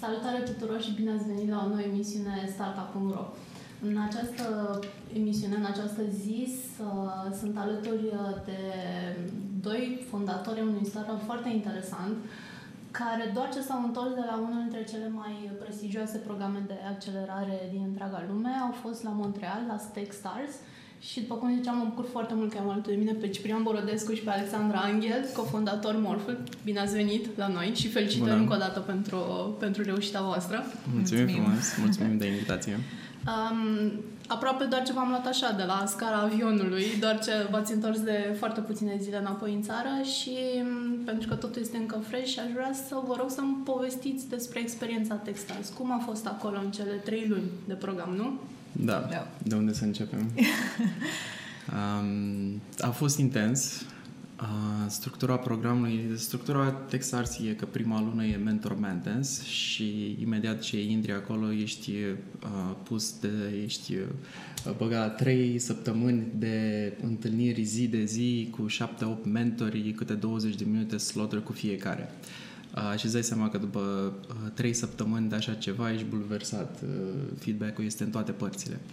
Salutare tuturor și bine ați venit la o nouă emisiune Startup.ro. În această emisiune, în această zi, sunt alături de doi fondatori ai unui startup foarte interesant, care doar ce s-au întors de la unul dintre cele mai prestigioase programe de accelerare din întreaga lume, au fost la Montreal, la Techstars, și după cum ziceam, mă bucur foarte mult că am alături de mine pe Ciprian Borodescu și pe Alexandra Angel, cofondator Morphle. Bine ați venit la noi și felicitări Bună. încă o dată pentru, pentru reușita voastră. Mulțumim, mulțumim. frumos, mulțumim de invitație. Um, aproape doar ce v-am luat așa de la scara avionului, doar ce v-ați întors de foarte puține zile înapoi în țară și pentru că totul este încă fresh, aș vrea să vă rog să-mi povestiți despre experiența Textiles. Cum a fost acolo în cele trei luni de program, nu? Da. da. De unde să începem? um, a fost intens. Uh, structura programului, structura Texars e că prima lună e mentor maintenance și imediat ce intri acolo ești uh, pus de, ești uh, băgat trei săptămâni de întâlniri zi de zi cu șapte, opt mentori, câte 20 de minute slot cu fiecare. Uh, și îți dai seama că după trei săptămâni de așa ceva ești bulversat. Feedback-ul este în toate părțile.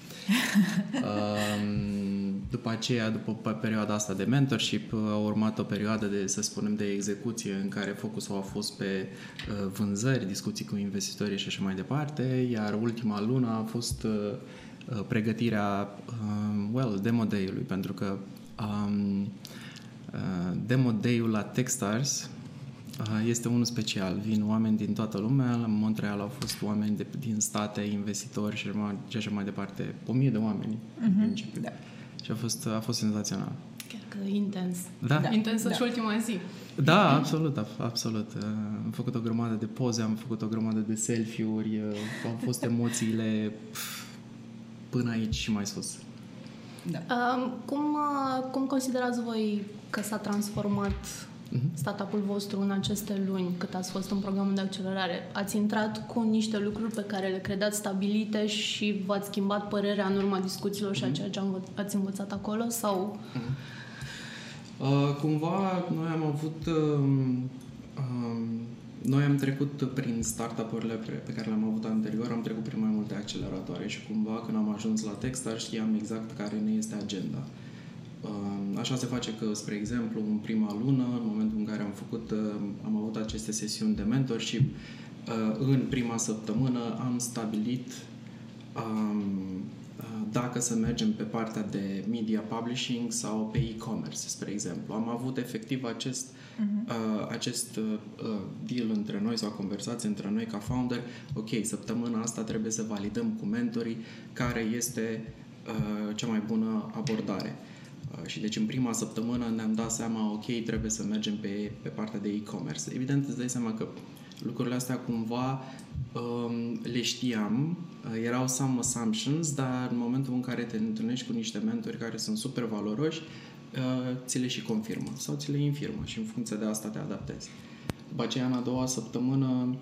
după aceea, după perioada asta de mentorship, a urmat o perioadă de, să spunem, de execuție în care focusul a fost pe vânzări, discuții cu investitorii și așa mai departe, iar ultima lună a fost pregătirea, well, demo day-ului, pentru că um, demo day-ul la Techstars este unul special. Vin oameni din toată lumea. La Montreal au fost oameni de, din state, investitori și, și așa mai departe. O mie de oameni, uh-huh. în mhm. principiu. Da. Și a fost, a fost senzațional. Chiar că intens. Da. da. Intensă da. și ultima zi. Da, absolut, absolut. Am făcut o grămadă de poze, am făcut o grămadă de selfie-uri, au fost emoțiile până aici și mai sus. Da. Um, cum, cum considerați voi că s-a transformat uh-huh. Startup-ul vostru în aceste luni cât ați fost în programul de accelerare? Ați intrat cu niște lucruri pe care le credeați stabilite și v-ați schimbat părerea în urma discuțiilor uh-huh. și a mhm. ceea ce ați învățat acolo? Sau... Uh-huh. Uh, cumva noi am avut uh, uh, noi am trecut prin startup-urile pe care le-am avut anterior, am trecut prin mai multe acceleratoare și cumva când am ajuns la Techstar știam exact care ne este agenda. Uh, Așa se face că, spre exemplu, în prima lună, în momentul în care am făcut, am avut aceste sesiuni de mentorship, în prima săptămână am stabilit dacă să mergem pe partea de media publishing sau pe e-commerce, spre exemplu. Am avut efectiv acest, uh-huh. acest deal între noi sau conversație între noi ca founder. Ok, săptămâna asta trebuie să validăm cu mentorii care este cea mai bună abordare. Uh, și deci în prima săptămână ne-am dat seama, ok, trebuie să mergem pe, pe partea de e-commerce. Evident, îți dai seama că lucrurile astea cumva um, le știam, uh, erau some assumptions, dar în momentul în care te întâlnești cu niște mentori care sunt super valoroși, uh, ți le și confirmă sau ți le infirmă și în funcție de asta te adaptezi. După aceea, în a doua săptămână,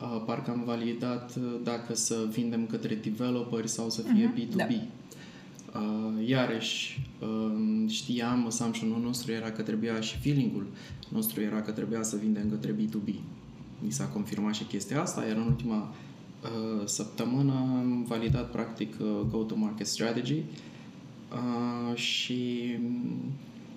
uh, parcă am validat uh, dacă să vindem către developeri sau să fie uh-huh, B2B. Da. Uh, iarăși, uh, știam, assumption-ul nostru era că trebuia și feeling-ul nostru era că trebuia să vindem către B2B. Mi s-a confirmat și chestia asta, iar în ultima uh, săptămână am validat practic uh, go-to-market strategy uh, și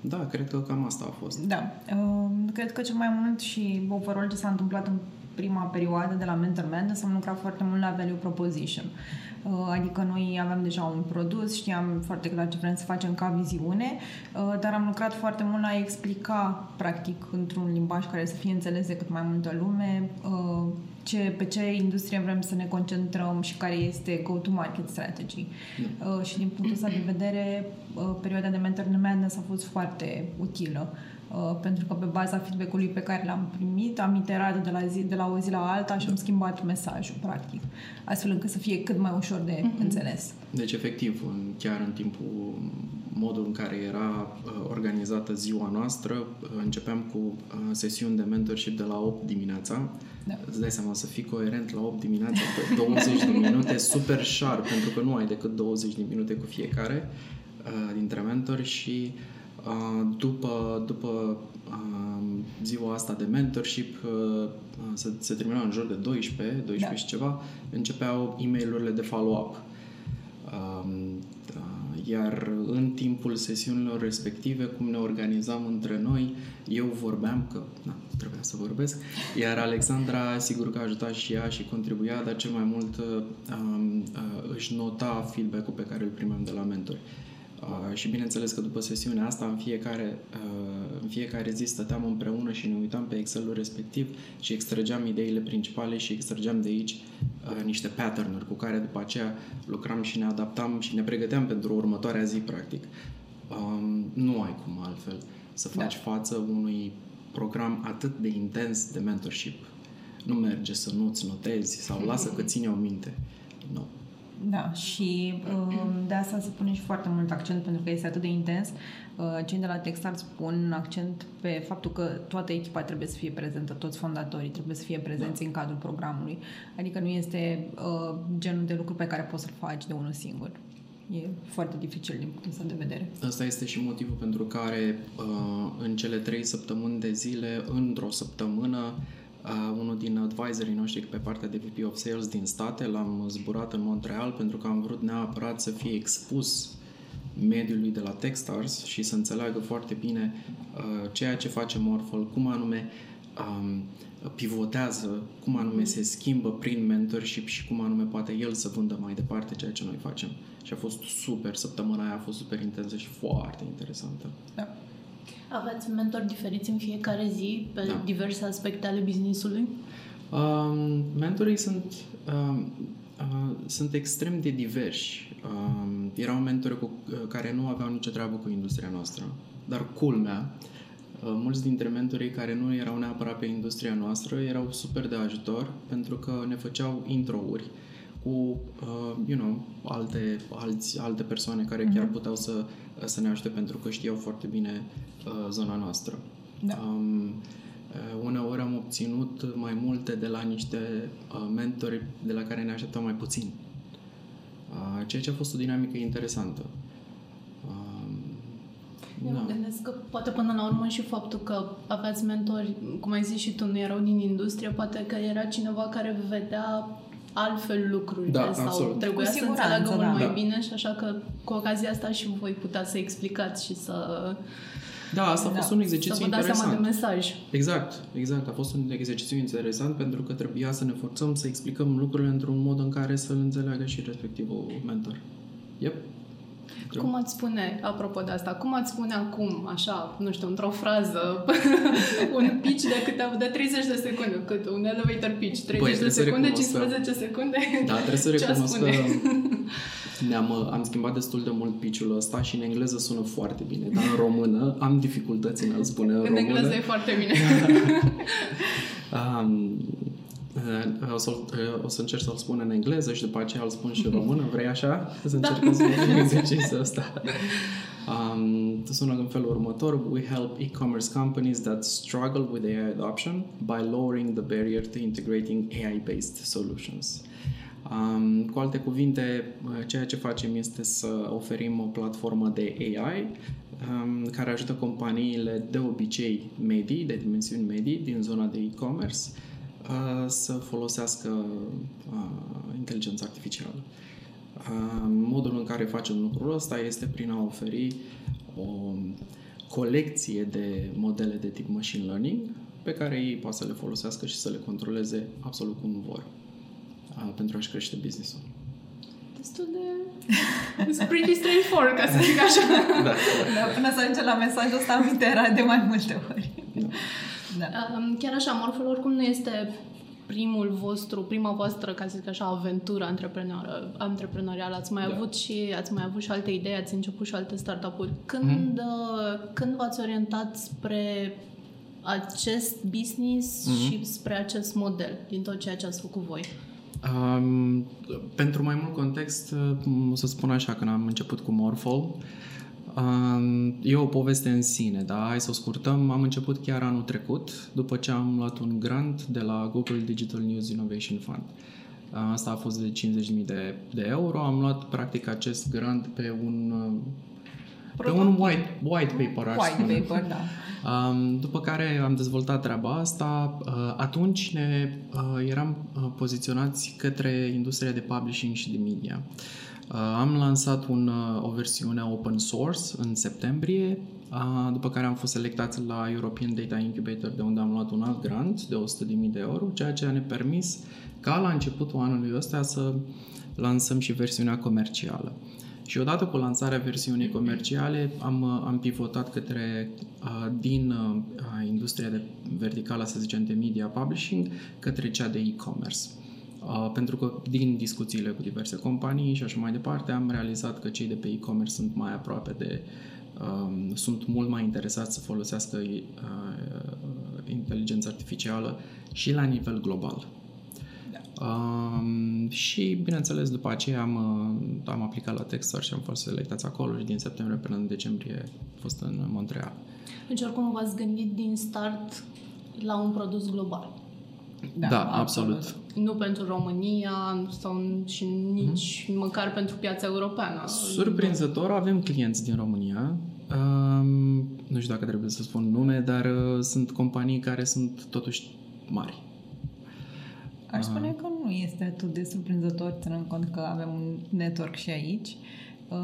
da, cred că cam asta a fost. Da, uh, cred că cel mai mult și overall ce s-a întâmplat în prima perioadă de la Mentor Madness am lucrat foarte mult la value proposition. Uh, adică noi aveam deja un produs, știam foarte clar ce vrem să facem ca viziune, uh, dar am lucrat foarte mult la a explica, practic, într-un limbaj care să fie înțeles de cât mai multă lume, uh, ce, pe ce industrie vrem să ne concentrăm și care este go-to-market strategy. Mm. Și din punctul ăsta de vedere, perioada de Mentor Madness a fost foarte utilă. Uh, pentru că pe baza feedback-ului pe care l-am primit, am iterat de la, zi, de la o zi la alta și am schimbat mesajul, practic, astfel încât să fie cât mai ușor de mm-hmm. înțeles. Deci, efectiv, în, chiar în timpul modul în care era uh, organizată ziua noastră, uh, începeam cu uh, sesiuni de mentorship de la 8 dimineața. Da. Îți dai seama să fii coerent la 8 dimineața pe 20 de minute, super sharp, pentru că nu ai decât 20 de minute cu fiecare uh, dintre mentori și uh, Uh, după, după uh, ziua asta de mentorship, uh, se, se termina în jur de 12, 12 da. și ceva, începeau e mail de follow-up. Um, iar în timpul sesiunilor respective, cum ne organizam între noi, eu vorbeam că na, trebuia să vorbesc, iar Alexandra sigur că a ajutat și ea și contribuia, dar cel mai mult um, uh, își nota feedback-ul pe care îl primeam de la mentori. Uh, și bineînțeles că după sesiunea asta, în fiecare, uh, în fiecare zi stăteam împreună și ne uitam pe Excel-ul respectiv și extrageam ideile principale și extrageam de aici uh, niște pattern-uri cu care după aceea lucram și ne adaptam și ne pregăteam pentru următoarea zi, practic. Uh, nu ai cum altfel să faci da. față unui program atât de intens de mentorship. Nu merge să nu-ți notezi sau lasă că ține o minte. Nu. Da, și um, de asta se pune și foarte mult accent pentru că este atât de intens. Uh, cei de la Textart spun accent pe faptul că toată echipa trebuie să fie prezentă, toți fondatorii trebuie să fie prezenți da. în cadrul programului. Adică nu este uh, genul de lucru pe care poți să-l faci de unul singur. E foarte dificil din punctul ăsta de vedere. Asta este și motivul pentru care uh, în cele trei săptămâni de zile, într-o săptămână, Uh, unul din advisorii noștri pe partea de VP of Sales din state l-am zburat în Montreal pentru că am vrut neapărat să fie expus mediului de la Techstars și să înțeleagă foarte bine uh, ceea ce face Morphol, cum anume um, pivotează, cum anume se schimbă prin mentorship și cum anume poate el să vândă mai departe ceea ce noi facem. Și a fost super, săptămâna aia a fost super intensă și foarte interesantă. Da. Aveți mentori diferiți în fiecare zi pe da. diverse aspecte ale businessului? Um, mentorii sunt, um, uh, sunt extrem de diversi. Um, erau mentori cu, uh, care nu aveau nicio treabă cu industria noastră. Dar culmea, uh, mulți dintre mentorii care nu erau neapărat pe industria noastră erau super de ajutor pentru că ne făceau intro-uri cu, uh, you know, alte, alți, alte persoane care chiar mhm. puteau să, să ne ajute pentru că știau foarte bine uh, zona noastră. Da. Um, uh, uneori am obținut mai multe de la niște uh, mentori de la care ne așteptam mai puțin. Uh, ceea ce a fost o dinamică interesantă. Eu da. mă gândesc că poate până la urmă și faptul că aveați mentori, cum ai zis și tu, nu erau din industrie, poate că era cineva care vedea altfel lucrurile da, sau absolut. trebuia să înțeleagă mult da. mai da. bine și așa că cu ocazia asta și voi putea să explicați și să da, asta a fost da. un exercițiu să vă interesant. seama de mesaj. Exact, exact. A fost un exercițiu interesant pentru că trebuia să ne forțăm să explicăm lucrurile într-un mod în care să-l înțeleagă și respectivul mentor. Yep. Cum ați spune, apropo de asta, cum ați spune acum, așa, nu știu, într-o frază, un pitch de câte de 30 de secunde, cât un elevator pitch, 30 Băi, de secunde, 15 secunde? Da, trebuie să recunosc că ne-am, am schimbat destul de mult pitch-ul ăsta și în engleză sună foarte bine, dar în română am dificultăți în a spune în, în română. În engleză e foarte bine. um, Uh, o să, uh, o să încerc să-l spun în engleză și după aceea îl spun și în română. Vrei așa? Să da. încercăm să facem exercițiul ăsta. Um, sună în felul următor. We help e-commerce companies that struggle with AI adoption by lowering the barrier to integrating AI-based solutions. Um, cu alte cuvinte, uh, ceea ce facem este să oferim o platformă de AI um, care ajută companiile de obicei medii, de dimensiuni medii, din zona de e-commerce, să folosească inteligența artificială. Modul în care facem lucrul ăsta este prin a oferi o colecție de modele de tip machine learning pe care ei poate să le folosească și să le controleze absolut cum vor pentru a-și crește business-ul. Destul de... It's pretty straightforward, ca să zic așa. da, da. da, până să ajungem la mesajul ăsta am de mai multe ori. Da. Da. Chiar așa, Morful oricum nu este primul vostru, prima voastră, ca să zic așa, aventură antreprenorială. antreprenorială. Ați mai da. avut și ați mai avut și alte idei, ați început și alte startup-uri. Când, mm-hmm. când v-ați orientat spre acest business mm-hmm. și spre acest model din tot ceea ce ați făcut voi? Um, pentru mai mult context, o să spun așa, când am început cu Morphol, E o poveste în sine, da? Hai să o scurtăm. Am început chiar anul trecut, după ce am luat un grant de la Google Digital News Innovation Fund. Asta a fost de 50.000 de, de euro. Am luat, practic, acest grant pe un pe un white, white paper, aș White spune. paper, da. Um, după care am dezvoltat treaba asta. Uh, atunci ne uh, eram uh, poziționați către industria de publishing și de media. Uh, am lansat un, uh, o versiune open source în septembrie, uh, după care am fost selectați la European Data Incubator, de unde am luat un alt grant de 100.000 de euro, ceea ce ne permis ca la începutul anului ăsta să lansăm și versiunea comercială. Și odată cu lansarea versiunii comerciale am, uh, am pivotat către uh, din uh, industria de verticală, să zicem, de media publishing, către cea de e-commerce. Uh, pentru că din discuțiile cu diverse companii și așa mai departe am realizat că cei de pe e-commerce sunt mai aproape de um, sunt mult mai interesați să folosească uh, inteligența artificială și la nivel global. Um, și, bineînțeles, după aceea am, uh, am aplicat la Techstars și am fost selectați acolo și din septembrie până în decembrie am fost în Montreal. Deci oricum v-ați gândit din start la un produs global. Da, da absolut. absolut. Nu pentru România sau și nici mm-hmm. măcar pentru piața europeană. Surprinzător, avem clienți din România. Um, nu știu dacă trebuie să spun nume, dar uh, sunt companii care sunt totuși mari. Aș spune că nu este atât de surprinzător, ținând cont că avem un network și aici. Uh,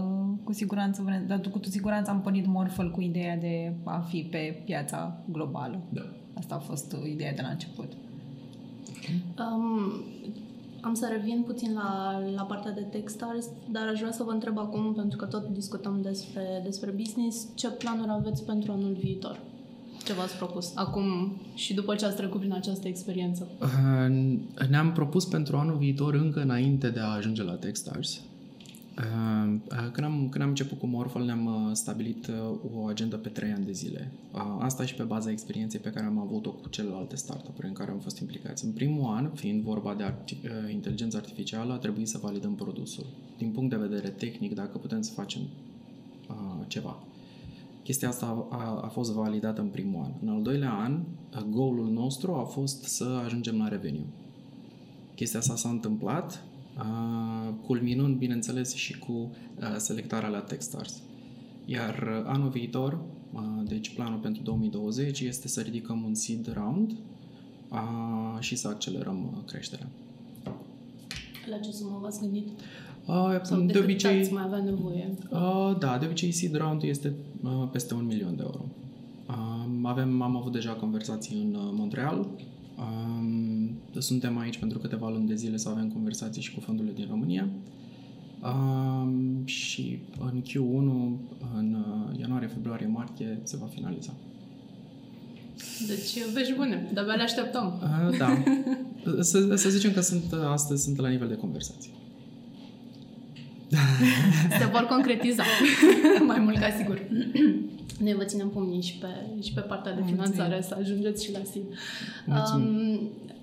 cu siguranță, dar cu siguranță am pornit Morphle cu ideea de a fi pe piața globală. Da. Asta a fost ideea de la început. Um, am să revin puțin la, la partea de Techstars, dar aș vrea să vă întreb acum, pentru că tot discutăm despre, despre business, ce planuri aveți pentru anul viitor? Ce v-ați propus acum și după ce ați trecut prin această experiență? Uh, ne-am propus pentru anul viitor încă înainte de a ajunge la Techstars. Uh, când am, când am început cu Morphle, ne-am uh, stabilit o agendă pe trei ani de zile. Asta și pe baza experienței pe care am avut-o cu celelalte startup-uri în care am fost implicați. În primul an, fiind vorba de arti- inteligență artificială, a trebuit să validăm produsul. Din punct de vedere tehnic, dacă putem să facem ceva. Chestia asta a, a fost validată în primul an. În al doilea an, goalul nostru a fost să ajungem la revenue. Chestia asta s-a întâmplat, uh, culminând, bineînțeles, și cu uh, selectarea la Techstars. Iar anul viitor, uh, deci planul pentru 2020, este să ridicăm un seed round uh, și să accelerăm creșterea. La ce sumă v-ați gândit? Uh, Sau de, de obicei, mai avea nevoie? Uh, da, de obicei seed round este uh, peste un milion de euro. Uh, avem, am avut deja conversații în uh, Montreal. Uh, suntem aici pentru câteva luni de zile să avem conversații și cu fondurile din România. Uh, și în Q1, în uh, ianuarie, februarie, martie, se va finaliza. Deci, vești bune, de-abia le așteptăm. Uh, da. să, să zicem că sunt, astăzi sunt la nivel de conversații. Se vor concretiza. Mai mult ca sigur. Noi vă ținem pumnii și pe, și pe partea de finanțare să ajungeți și la SID. Um,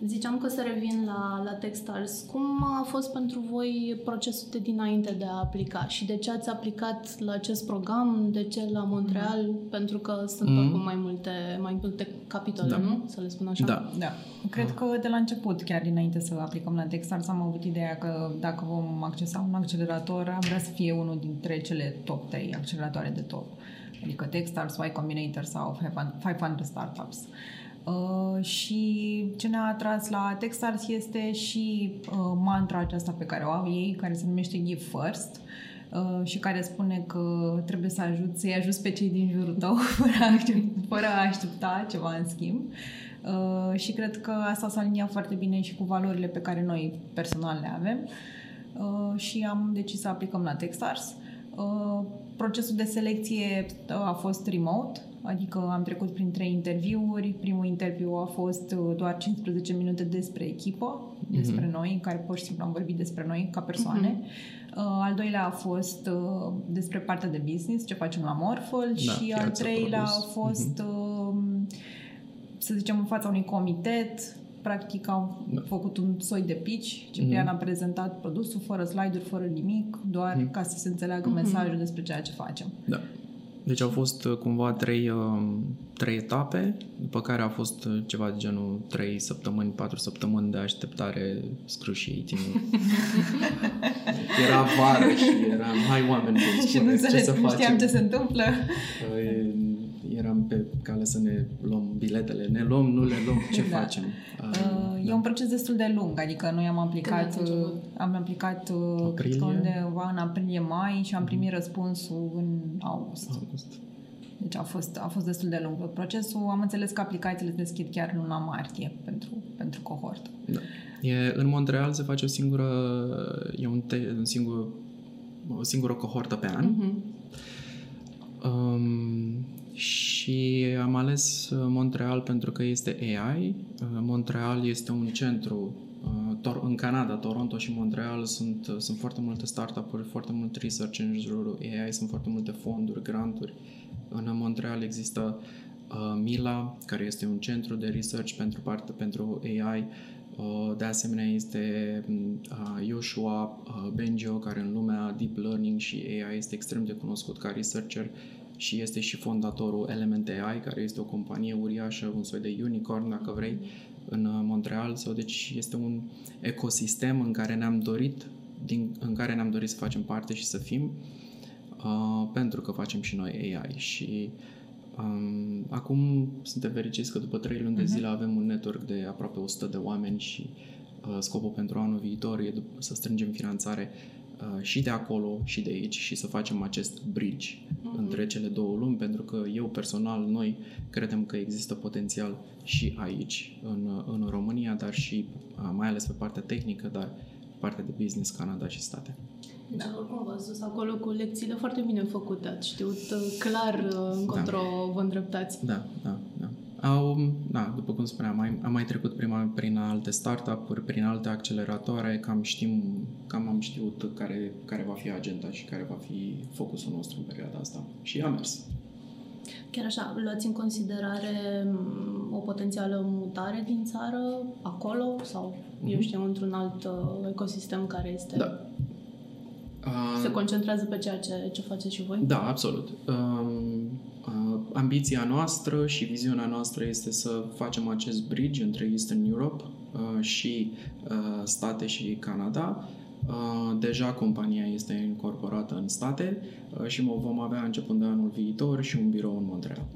ziceam că să revin la, la Techstars. Cum a fost pentru voi procesul de dinainte de a aplica și de ce ați aplicat la acest program, de ce la Montreal? Mm. Pentru că sunt mm. oricum mai multe, mai multe capitole, da. nu? Să le spun așa. Da. da. Cred că de la început, chiar dinainte să aplicăm la Techstars, am avut ideea că dacă vom accesa un accelerator, am vrea să fie unul dintre cele top 3 acceleratoare de top adică Techstars, Y Combinator sau 500 Startups. Uh, și ce ne-a atras la Techstars este și uh, mantra aceasta pe care o au ei, care se numește Give First uh, și care spune că trebuie să ajut, să-i ajuți pe cei din jurul tău fără a, aștepta, fără a aștepta ceva în schimb. Uh, și cred că asta s-a aliniat foarte bine și cu valorile pe care noi personal le avem uh, și am decis să aplicăm la Techstars. Uh, procesul de selecție uh, a fost remote, adică am trecut prin trei interviuri. Primul interviu a fost uh, doar 15 minute despre echipă, mm-hmm. despre noi, în care pur și simplu am vorbit despre noi ca persoane. Mm-hmm. Al doilea a fost despre partea de business, ce facem la Morphle da, și al treilea produs. a fost, mm-hmm. să zicem, în fața unui comitet practic am da. făcut un soi de pitch. Ciprian mm-hmm. a prezentat produsul fără slide-uri, fără nimic, doar mm-hmm. ca să se înțeleagă mm-hmm. mesajul despre ceea ce facem. Da. Deci au fost uh, cumva trei, uh, trei etape, după care a fost uh, ceva de genul trei săptămâni, patru săptămâni de așteptare scrușii timp. era vară și eram, hai oameni buni, și nu, ce să nu știam ce se întâmplă. Eram pe cale să ne luăm biletele, ne luăm, nu le luăm, ce da. facem? Uh, e da. un proces destul de lung, adică noi am aplicat, am aplicat aprilie? undeva în aprilie-mai și am primit răspunsul în august. august. Deci a fost, a fost destul de lung procesul. Am înțeles că aplicațiile se deschid chiar în luna martie pentru, pentru cohort. Da. E, în Montreal se face o singură, e un, te, un singur, o singură cohortă pe an. Uh-huh. Um, și am ales uh, Montreal pentru că este AI. Uh, Montreal este un centru uh, în Canada, Toronto și Montreal sunt, sunt foarte multe startup-uri, foarte mult research în jurul AI, sunt foarte multe fonduri, granturi. În Montreal există uh, Mila, care este un centru de research pentru parte pentru AI. Uh, de asemenea este uh, Joshua uh, Benjo, care în lumea deep learning și AI este extrem de cunoscut ca researcher și este și fondatorul Element AI, care este o companie uriașă, un soi de unicorn, dacă vrei, în uh, Montreal. Sau deci este un ecosistem în care ne-am dorit din, în care ne-am dorit să facem parte și să fim uh, pentru că facem și noi AI și um, acum suntem fericiți că după 3 luni de mhm. zile avem un network de aproape 100 de oameni și uh, scopul pentru anul viitor e să strângem finanțare Uh, și de acolo și de aici și să facem acest bridge uh-huh. între cele două lumi, pentru că eu personal, noi credem că există potențial și aici, în, în România, dar și uh, mai ales pe partea tehnică, dar partea de business, Canada și state. Da, oricum v-ați dus acolo cu lecțiile foarte bine făcute, ați știut uh, clar încotro da. vă îndreptați. Da, da, da. Au, da, după cum spuneam, mai, am mai trecut prima, prin alte startup-uri, prin alte acceleratoare, cam știm, cam am știut care, care va fi agenda și care va fi focusul nostru în perioada asta. Și a mers. Chiar așa, luați în considerare mm, o potențială mutare din țară, acolo, sau, mm-hmm. eu mhm. știu, într-un alt uh, ecosistem care este... Da. Se concentrează pe ceea ce, ce faceți și voi? Da, absolut. Um, Uh, ambiția noastră și viziunea noastră este să facem acest bridge între Eastern Europe uh, și uh, state și Canada. Deja compania este incorporată în state și vom avea începând de anul viitor și un birou în Montreal.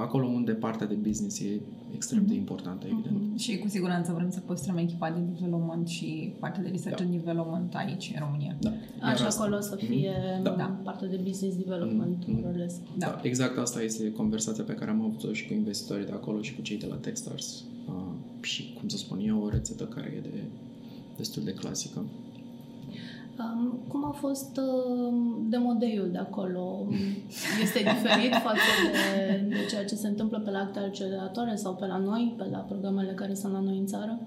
Acolo unde partea de business e extrem de mhm. importantă, evident. Mm-hmm. Și cu siguranță vrem să păstrăm echipa de development și partea de research da. and development aici, în România. Da. Așa acolo să mhm. fie da. da. partea de business development, mm-hmm. da. da. Exact asta este conversația pe care am avut-o și cu investitorii de acolo și cu cei de la Techstars. Uh, și, cum să spun eu, o rețetă care e de, destul de clasică. Um, cum a fost uh, demodeiul de acolo? Este diferit față de, de ceea ce se întâmplă pe la acte acceleratoare sau pe la noi, pe la programele care sunt la noi în țară?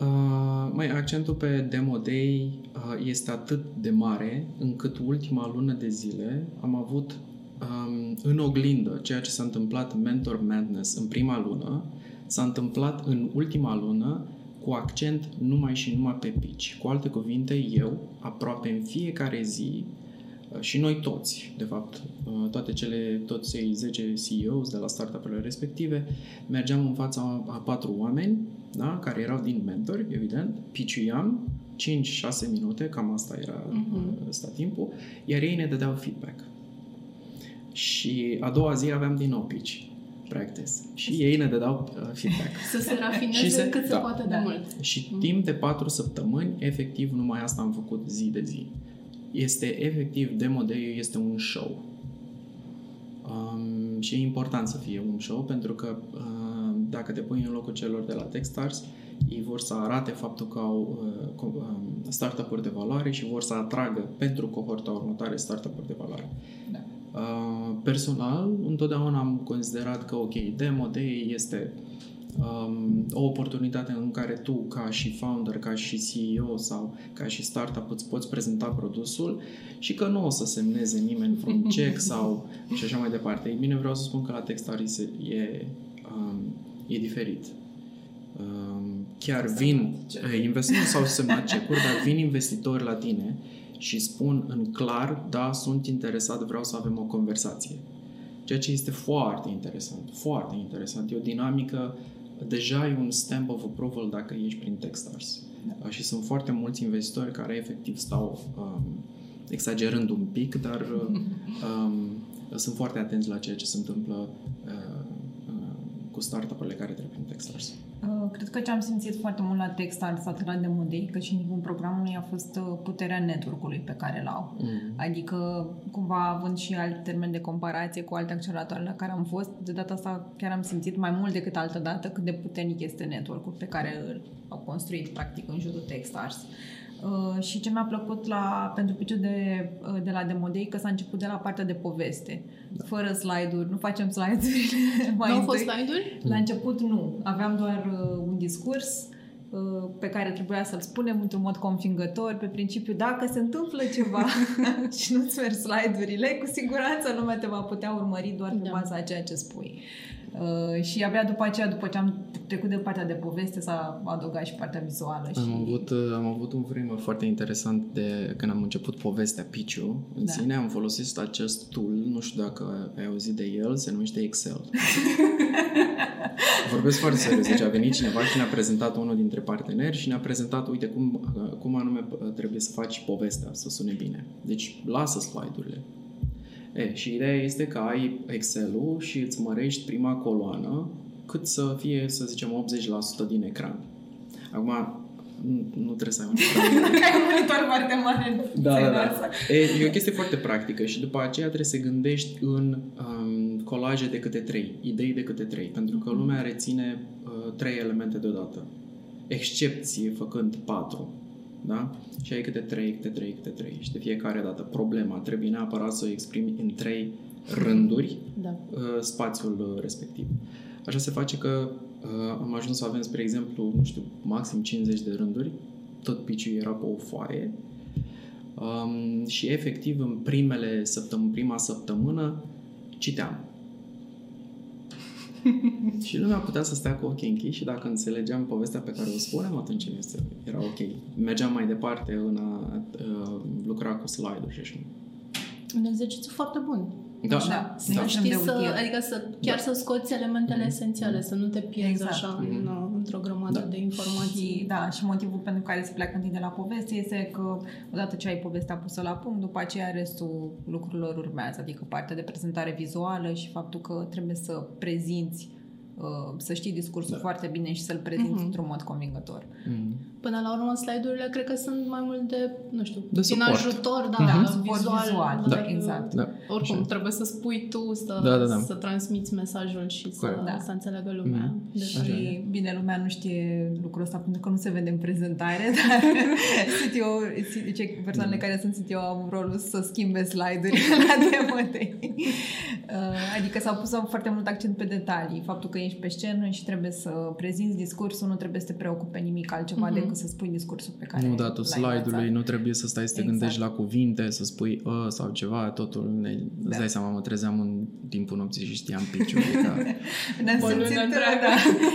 Uh, mai accentul pe Demo Day uh, este atât de mare încât ultima lună de zile am avut um, în oglindă ceea ce s-a întâmplat Mentor Madness în prima lună, s-a întâmplat în ultima lună cu accent numai și numai pe pitch. Cu alte cuvinte, eu, aproape în fiecare zi, uh, și noi toți, de fapt, uh, toate cele, toți cei 10 CEOs de la startup-urile respective, mergeam în fața a patru oameni, da, care erau din mentori, evident, pitchuiam 5-6 minute, cam asta era uh-huh. asta timpul, iar ei ne dădeau feedback. Și a doua zi aveam din nou pitch practice. Și ei ne dădeau uh, feedback. Să se rafineze și se, cât da, se poate da. de mult. Și mm. timp de patru săptămâni, efectiv, numai asta am făcut zi de zi. Este efectiv, Demo Day este un show. Um, și e important să fie un show pentru că uh, dacă te pui în locul celor de la Techstars, ei vor să arate faptul că au uh, um, startup-uri de valoare și vor să atragă pentru cohorta următoare startup-uri de valoare. Da. Uh, personal, întotdeauna am considerat că, ok, Demo Day este um, o oportunitate în care tu, ca și founder, ca și CEO sau ca și startup, îți poți prezenta produsul și că nu o să semneze nimeni vreun check sau și așa mai departe. Ei bine, vreau să spun că la Techstaris e, um, e diferit. Um, chiar vin, investitori sau semnat cecuri, dar vin investitori la tine și spun în clar, da, sunt interesat, vreau să avem o conversație. Ceea ce este foarte interesant, foarte interesant. E o dinamică, deja e un stamp of approval dacă ești prin Techstars. Da. Și sunt foarte mulți investitori care efectiv stau, um, exagerând un pic, dar um, sunt foarte atenți la ceea ce se întâmplă uh, uh, cu startup-urile care trec prin Techstars. Uh, cred că ce am simțit foarte mult la Techstars atât de modei, că și în timpul programului a fost uh, puterea network-ului pe care l-au. Mm. Adică, cumva, având și alt termen de comparație cu alte acceleratoare la care am fost, de data asta chiar am simțit mai mult decât altă dată cât de puternic este network-ul pe care îl au construit, practic, în jurul Techstars. Uh, și ce mi-a plăcut la, pentru piciul de, uh, de la Demodei, că s-a început de la partea de poveste. Da. Fără slide-uri, nu facem slide-urile mai Nu au fost slide-uri? La început nu. Aveam doar uh, un discurs uh, pe care trebuia să-l spunem într-un mod convingător, pe principiu, dacă se întâmplă ceva și nu-ți merg slide-urile, cu siguranță lumea te va putea urmări doar pe da. baza a ceea ce spui. Uh, și abia după aceea, după ce am trecut de partea de poveste, s-a adăugat și partea vizuală. Și... Am, avut, uh, am avut un framework foarte interesant de când am început povestea Piciu. În da. sine am folosit acest tool, nu știu dacă ai auzit de el, se numește Excel. Vorbesc foarte serios. Deci a venit cineva și ne-a prezentat unul dintre parteneri și ne-a prezentat, uite, cum, uh, cum anume uh, trebuie să faci povestea să sune bine. Deci lasă slide-urile E, și ideea este că ai Excel-ul și îți mărești prima coloană cât să fie, să zicem, 80% din ecran. Acum, nu, nu trebuie să ai un ecran. ai un monitor foarte mare. Da, da, da. E, e o chestie foarte practică și după aceea trebuie să gândești în um, colaje de câte trei, idei de câte trei, pentru că lumea reține uh, trei elemente deodată. Excepție făcând patru da? Și ai câte trei, câte trei, câte trei. Și de fiecare dată problema trebuie neapărat să o exprimi în trei rânduri da. uh, spațiul uh, respectiv. Așa se face că uh, am ajuns să avem, spre exemplu, nu știu, maxim 50 de rânduri. Tot piciul era pe o foaie. Um, și efectiv în primele săptămâni, prima săptămână citeam și lumea putea să stea cu ochii închiși și dacă înțelegeam povestea pe care o spunem, atunci era ok. Mergeam mai departe în a uh, lucra cu slide-uri și așa. Un exercițiu foarte bun. Da, da. Să da. știi să, adică să, chiar da. să scoți elementele mm-hmm. esențiale, să nu te pierzi exact. așa mm-hmm. în, într-o grămadă da. de informații. Și, da, și motivul pentru care se pleacă întâi de la poveste este că odată ce ai povestea pusă la punct, după aceea restul lucrurilor urmează, adică partea de prezentare vizuală și faptul că trebuie să prezinți Uh, să știi discursul da. foarte bine și să-l prezinți mm-hmm. într-un mod convingător. Mm-hmm. Până la urmă, slide-urile cred că sunt mai mult de, nu știu, de din ajutor, da, mm-hmm. da vizual. vizual da. Exact. Da. Oricum, Așa. trebuie să spui tu, să, da, da, da. să transmiți mesajul și să, da. să înțeleagă lumea. Mm-hmm. Deci, și, bine, lumea nu știe lucrul ăsta pentru că nu se vede în prezentare, dar CTO, ce persoanele mm-hmm. care sunt CTO au rolul să schimbe slide-urile la demotei. Uh, adică s-au pus foarte mult accent pe detalii. Faptul că ești pe scenă și trebuie să prezinți discursul, nu trebuie să te preocupe nimic altceva mm-hmm. Decât să spui discursul pe care Nu datul slide-ului, nu trebuie să stai să te exact. gândești la cuvinte, să spui ă sau ceva, totul ne, da. îți dai seama, mă trezeam în timpul nopții și știam piciul. Ca... Ne-am simțit, da,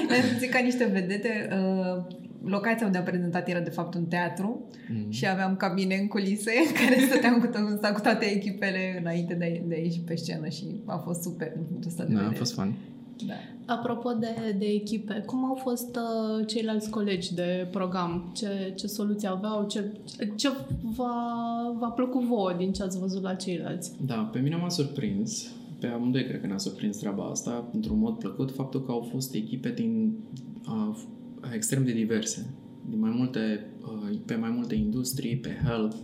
ne-am simțit ca niște vedete. Uh, locația unde am prezentat era de fapt un teatru mm. și aveam cabine în culise în care stăteam cu, to- cu toate echipele înainte de, de a ieși pe scenă și a fost super din punctul ăsta de da, vedere. a fost fun. Da. Apropo de, de echipe, cum au fost uh, ceilalți colegi de program? Ce, ce soluții aveau? Ce, ce v-a, v-a plăcut vouă din ce ați văzut la ceilalți? Da, pe mine m-a surprins. Pe amândoi cred că ne-a surprins treaba asta, într-un mod plăcut, faptul că au fost echipe din uh, extrem de diverse, din mai multe, uh, pe mai multe industrii, pe health,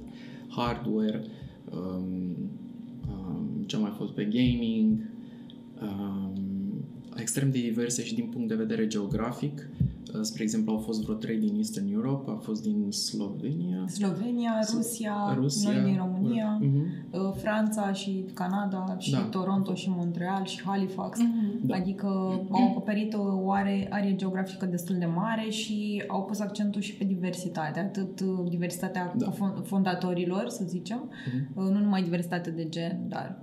hardware, um, um, ce mai fost pe gaming, um, extrem de diverse și din punct de vedere geografic. Uh, spre exemplu, au fost vreo trei din Eastern Europe, a fost din Slovenia. Slovenia, Rusia, Rusia noi din România, uh-huh. Franța și Canada și da. Toronto și Montreal și Halifax. Uh-huh. Da. Adică au acoperit o are, arie geografică destul de mare și au pus accentul și pe diversitate, atât uh, diversitatea da. fondatorilor, să zicem, uh-huh. nu numai diversitate de gen, dar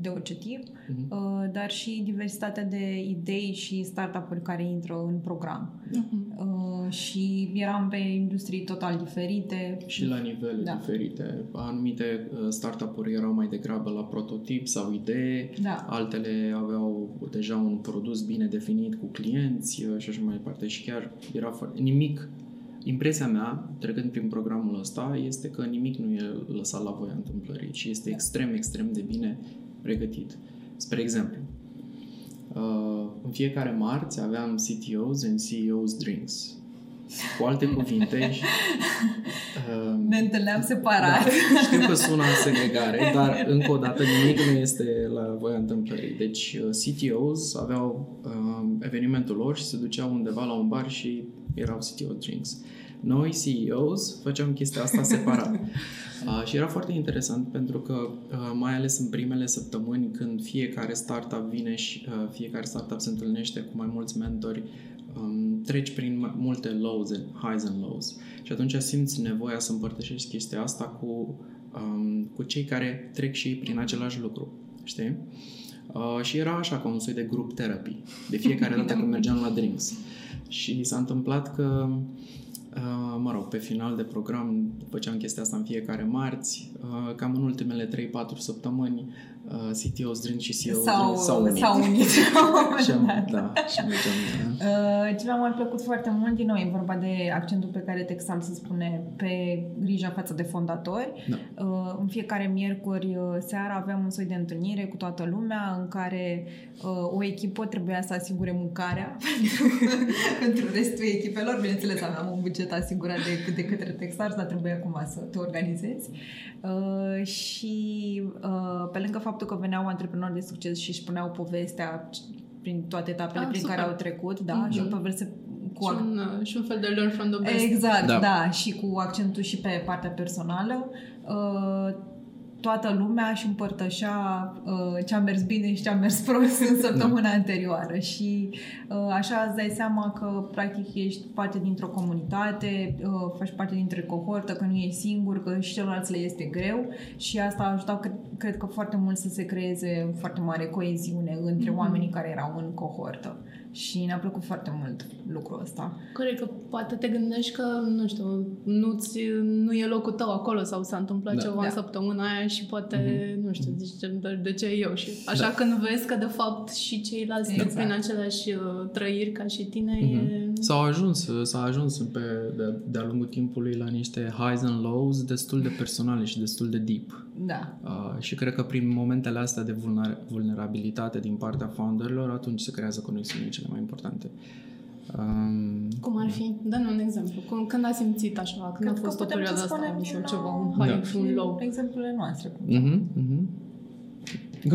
de OCT, uh-huh. dar și diversitatea de idei și startup-uri care intră în program. Uh-huh. Și eram pe industrii total diferite. Și la nivele da. diferite. Anumite uh, startup-uri erau mai degrabă la prototip sau idee, da. altele aveau deja un produs bine definit cu clienți uh, și așa mai departe. Și chiar era foarte... nimic Impresia mea, trecând prin programul ăsta, este că nimic nu e lăsat la voia întâmplării și este extrem, extrem de bine pregătit. Spre exemplu, uh, în fiecare marți aveam CTOs and CEOs drinks. Cu alte cuvinte... uh, ne întâlneam separat. Da, știu că sună segregare, dar încă o dată nimic nu este la voia întâmplării. Deci uh, CTOs aveau uh, evenimentul lor și se duceau undeva la un bar și erau CTO drinks. Noi, CEOs, făceam chestia asta separat. uh, și era foarte interesant pentru că, uh, mai ales în primele săptămâni, când fiecare startup vine și uh, fiecare startup se întâlnește cu mai mulți mentori, um, treci prin multe lows and highs and lows. Și atunci simți nevoia să împărtășești chestia asta cu, um, cu cei care trec și ei prin același lucru. Știi? Uh, și era așa, ca un soi de grup therapy. De fiecare dată când mergeam la drinks. Și s-a întâmplat că Uh, mă rog, pe final de program făceam chestia asta în fiecare marți. Uh, cam în ultimele 3-4 săptămâni uh, CTO Drink și CEO sau, s-au unit. S-au unit. și am, da, și mergeam, da. Uh, ce mi-a mai plăcut foarte mult, din nou, e vorba de accentul pe care Texal se spune pe grija față de fondatori. Da. Uh, în fiecare miercuri uh, seara aveam un soi de întâlnire cu toată lumea în care uh, o echipă trebuia să asigure mâncarea pentru, pentru restul echipelor. Bineînțeles, aveam un buget asigurat de, de către Texas, dar trebuia cumva să te organizezi. Uh, și uh, pe lângă faptul că veneau antreprenori de succes și își puneau povestea prin toate etapele ah, prin super. care au trecut, da, mm-hmm. și o poveste cu și, un, uh, și un fel de learn from the best. Exact, da. da, și cu accentul și pe partea personală. Uh, toată lumea și împărtășea uh, ce a mers bine și ce a mers prost în săptămâna da. anterioară și uh, așa îți dai seama că practic ești parte dintr-o comunitate, uh, faci parte dintre cohortă, că nu ești singur, că și celorlalți le este greu și asta a ajutat, cred, cred că foarte mult să se creeze foarte mare coeziune între mm-hmm. oamenii care erau în cohortă și ne-a plăcut foarte mult lucrul ăsta. Corect, că poate te gândești că, nu știu, nu-ți, nu e locul tău acolo sau s-a întâmplat da. ceva da. în săptămâna aia și poate, mm-hmm. nu știu, zici, de, de ce eu? Și așa da. când vezi că, de fapt, și ceilalți exact. prin aceleași uh, trăiri ca și tine, mm-hmm. e... S-au ajuns, s-a ajuns pe, de, de-a lungul timpului la niște highs and lows destul de personale și destul de deep. Da. Uh, și cred că prin momentele astea de vulnerabilitate din partea founderilor, atunci se creează conexiunile cele mai importante. Um, Cum ar fi? dă un exemplu. Cum, când a simțit așa? Când Cred a fost o perioadă asta sau ceva, un high da. și un low? Exemplele noastre. Uh-huh, uh-huh.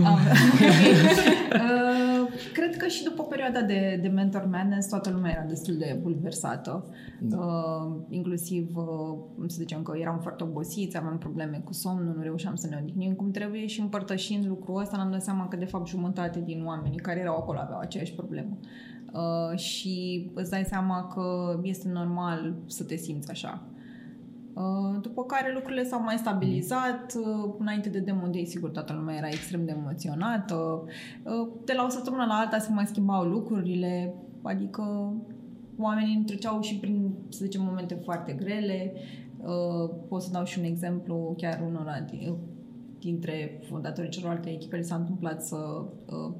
Uh, cred că și după perioada de, de mentor madness toată lumea era destul de bulversată. Da. Uh, inclusiv, uh, să zicem că eram foarte obosiți, aveam probleme cu somnul, nu reușeam să ne odihnim cum trebuie și împărtășind lucrul ăsta ne-am dat seama că de fapt jumătate din oamenii care erau acolo aveau aceeași problemă. Uh, și îți dai seama că este normal să te simți așa. Uh, după care lucrurile s-au mai stabilizat. Uh, înainte de Demon Day, sigur, toată lumea era extrem de emoționată. Uh, de la o săptămână la alta se mai schimbau lucrurile, adică oamenii treceau și prin, să zicem, momente foarte grele. Pot să dau și un exemplu, chiar unora dintre fondatorii celorlalte echipe s-a întâmplat să uh,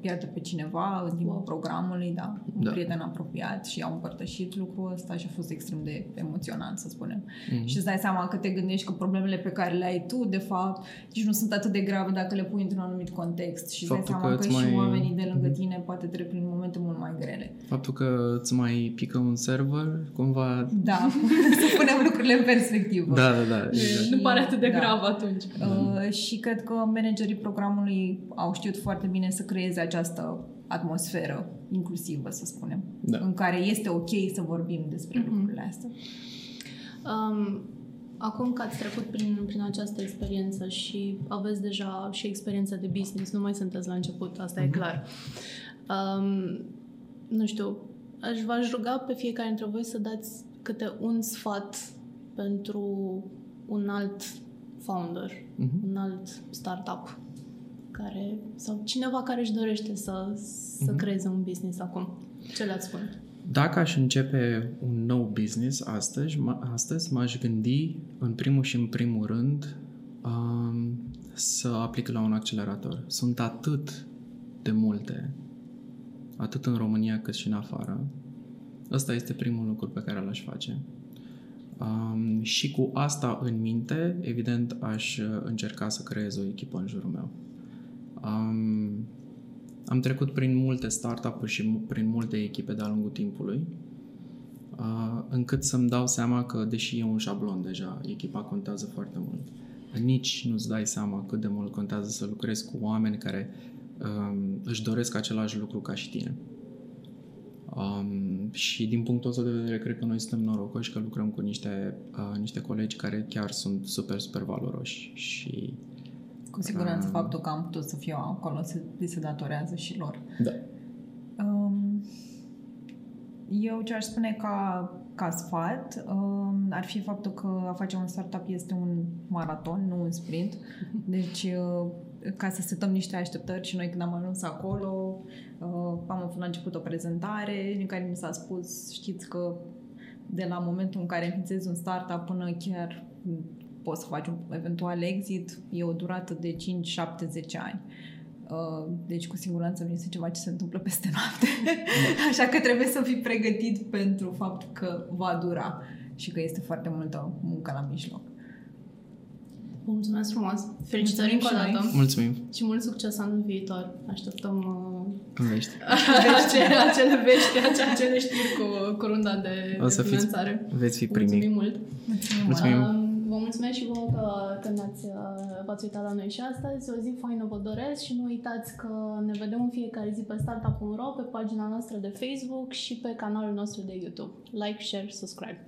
pierdă pe cineva în timpul wow. programului, da, un da. prieten apropiat și au împărtășit lucrul ăsta și a fost extrem de emoționant, să spunem. Mm-hmm. Și îți dai seama că te gândești că problemele pe care le ai tu, de fapt, nici nu sunt atât de grave dacă le pui într-un anumit context și îți dai seama că, că mai... și oamenii de lângă mhm. tine poate trec prin momente mult mai grele. Faptul că îți mai pică un server, cumva... Da, să punem lucrurile în perspectivă. Da, da, da. Și, nu pare atât de da. grav atunci. Uh, și că cred că managerii programului au știut foarte bine să creeze această atmosferă inclusivă, să spunem, da. în care este ok să vorbim despre mm-hmm. lucrurile astea. Um, acum că ați trecut prin, prin această experiență și aveți deja și experiența de business, nu mai sunteți la început, asta mm-hmm. e mhm. clar. Um, nu știu, aș v-aș ruga pe fiecare dintre voi să dați câte un sfat pentru un alt founder, uh-huh. un alt startup care, sau cineva care își dorește să, să mm-hmm. creeze un business acum? Ce le-ați spune? Dacă aș începe un nou business astăzi, astăzi m-aș gândi în primul și în primul rând um, să aplic la un accelerator. Sunt atât de multe, atât în România cât și în afară. Ăsta este primul lucru pe care l-aș face. Um, și cu asta în minte, evident, aș uh, încerca să creez o echipă în jurul meu. Um, am trecut prin multe startup-uri și prin multe echipe de-a lungul timpului, uh, încât să-mi dau seama că, deși e un șablon deja, echipa contează foarte mult. Nici nu-ți dai seama cât de mult contează să lucrezi cu oameni care um, își doresc același lucru ca și tine. Um, și din punctul ăsta de vedere, cred că noi suntem norocoși că lucrăm cu niște, uh, niște colegi care chiar sunt super, super valoroși și cu siguranță um, faptul că am putut să fiu acolo se, se datorează și lor. Da. Um, eu ce aș spune ca, ca sfat um, ar fi faptul că a face un startup este un maraton, nu un sprint. Deci, uh, ca să setăm niște așteptări și noi când am ajuns acolo, uh, am avut la început o prezentare în care mi s-a spus, știți că de la momentul în care înființezi un startup până chiar poți să faci un eventual exit, e o durată de 5, 7, 10 ani. Uh, deci cu siguranță nu este ceva ce se întâmplă peste noapte. Așa că trebuie să fii pregătit pentru faptul că va dura și că este foarte multă muncă la mijloc. Mulțumesc frumos! Felicitări încă o dată! Mulțumim! Și mult succes anul viitor! Așteptăm uh, vești. acele, acele vești, acele știri cu, cu runda de, o să de finanțare. Fiți, veți fi primii. Mulțumim mult! Mulțumim! Mulțumim. Uh, Vă mulțumesc și vouă că, că ne-ați, uh, v-ați uitat la noi și astăzi. O zi faină vă doresc și nu uitați că ne vedem în fiecare zi pe startup.ro, pe pagina noastră de Facebook și pe canalul nostru de YouTube. Like, share, subscribe!